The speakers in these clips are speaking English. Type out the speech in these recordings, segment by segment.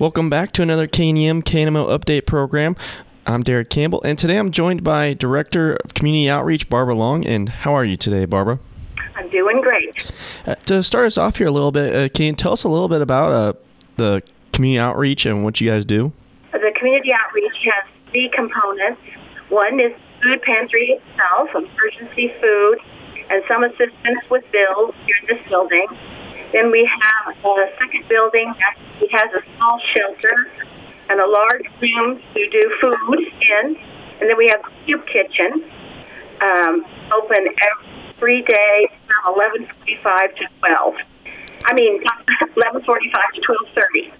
Welcome back to another KNEM KNMO update program. I'm Derek Campbell, and today I'm joined by Director of Community Outreach, Barbara Long. And how are you today, Barbara? I'm doing great. Uh, to start us off here a little bit, uh, can you tell us a little bit about uh, the community outreach and what you guys do? The community outreach has three components. One is food pantry itself, emergency food, and some assistance with bills here in this building. Then we have a second building that has a small shelter and a large room to do food in. And then we have a cube kitchen, um, open every day from 11:45 to 12. I mean, 11:45 to 12:30.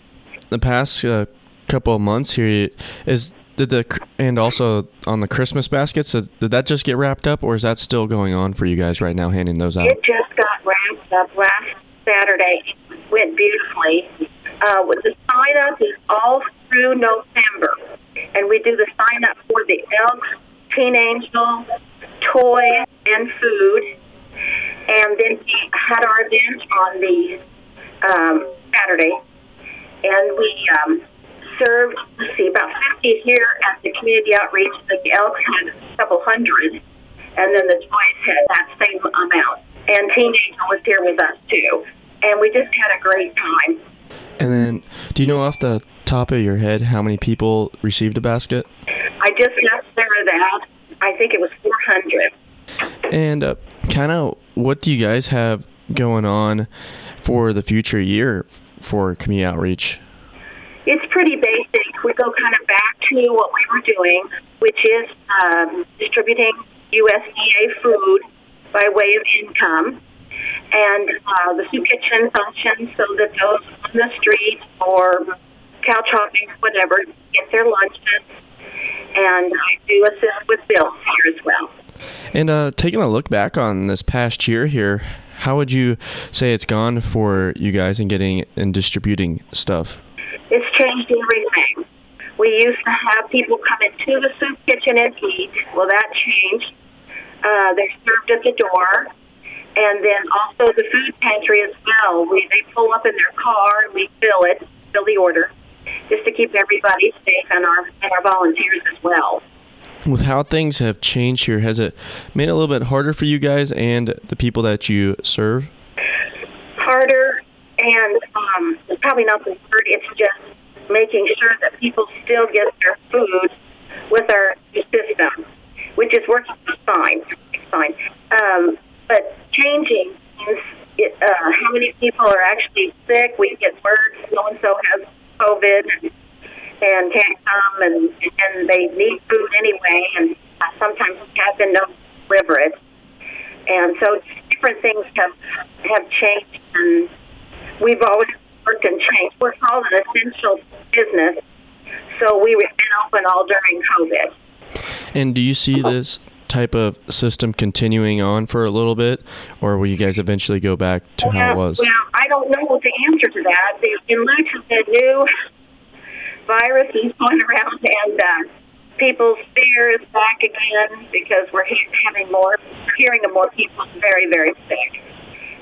The past uh, couple of months here is did the and also on the Christmas baskets did that just get wrapped up or is that still going on for you guys right now handing those out? It just got wrapped up last Saturday. Went beautifully. Uh, the sign up is all through November, and we do the sign up for the Elks, Teen Angel, toys, and food. And then we had our event on the um, Saturday, and we um, served, let's see, about 50 here at the community outreach. The Elks had a couple hundred, and then the toys had that same amount. And Teen Angel was here with us too and we just had a great time. And then, do you know off the top of your head how many people received a basket? I just Sarah that. I think it was 400. And uh, kind of, what do you guys have going on for the future year for community outreach? It's pretty basic. We go kind of back to what we were doing, which is um, distributing USDA food by way of income and uh, the soup kitchen functions so that those on the street or couch hopping, whatever, get their lunches. And I do assist with bills here as well. And uh, taking a look back on this past year here, how would you say it's gone for you guys in getting and distributing stuff? It's changed everything. We used to have people come into the soup kitchen and eat. Well, that changed. Uh, they're served at the door and then also the food pantry as well. We they pull up in their car and we fill it, fill the order, just to keep everybody safe and our and our volunteers as well. With how things have changed here, has it made it a little bit harder for you guys and the people that you serve? Harder, and um, probably not the word. It's just making sure that people still get their food with our system, which is working fine. Fine. Um, but changing means uh, how many people are actually sick. We get word so and so has COVID and, can't come, and and they need food anyway, and sometimes have been no deliver it. And so different things have have changed, and we've always worked and changed. We're called an essential business, so we were open all during COVID. And do you see this type of system continuing on for a little bit, or will you guys eventually go back to well, how it was? Well, I don't know what the answer to that. In light of the new virus is going around and uh, people's fear is back again because we're having more, hearing of more people very, very sick.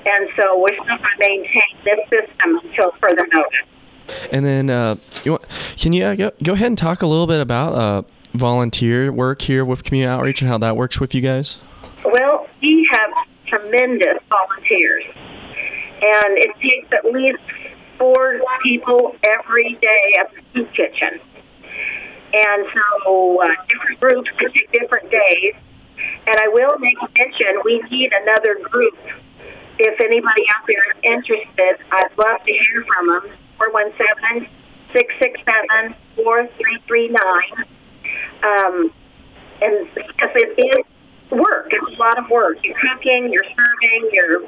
And so we're still going to maintain this system until further notice. And then, uh, you want, can you uh, go, go ahead and talk a little bit about uh, volunteer work here with community outreach and how that works with you guys? Well, we have tremendous volunteers, and it takes at least four people every day at the soup kitchen. And so uh, different groups can take different days. And I will make mention we need another group. If anybody out there is interested, I'd love to hear from them. 417 667 4339 um, and because it is work, it's a lot of work. You're cooking, you're serving, you're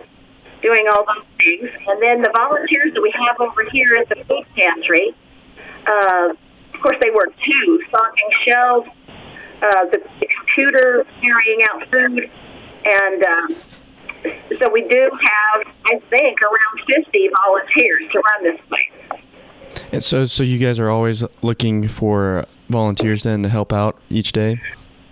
doing all those things. And then the volunteers that we have over here at the food pantry, uh, of course, they work too, stocking shelves, uh, the, computer carrying out food, and um, so we do have, I think, around 50 volunteers to run this place. And so, so you guys are always looking for volunteers then to help out each day?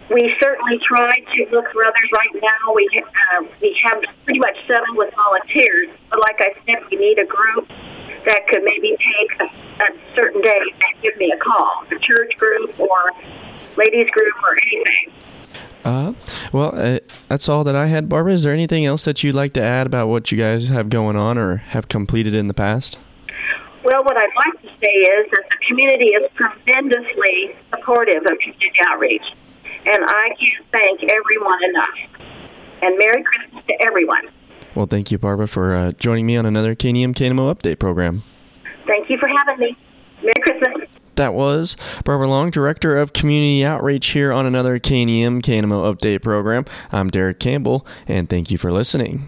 We certainly try to look for others. Right now, we uh, we have pretty much settled with volunteers. But like I said, we need a group that could maybe take a, a certain day and give me a call, a church group or ladies group or anything. Uh, well, uh, that's all that I had, Barbara. Is there anything else that you'd like to add about what you guys have going on or have completed in the past? Well, what I'd like to say is that the community is tremendously supportive of community outreach, and I can't thank everyone enough. And Merry Christmas to everyone. Well, thank you, Barbara, for uh, joining me on another KNEM KNMO update program. Thank you for having me. Merry Christmas. That was Barbara Long, Director of Community Outreach here on another KNEM KNMO update program. I'm Derek Campbell, and thank you for listening.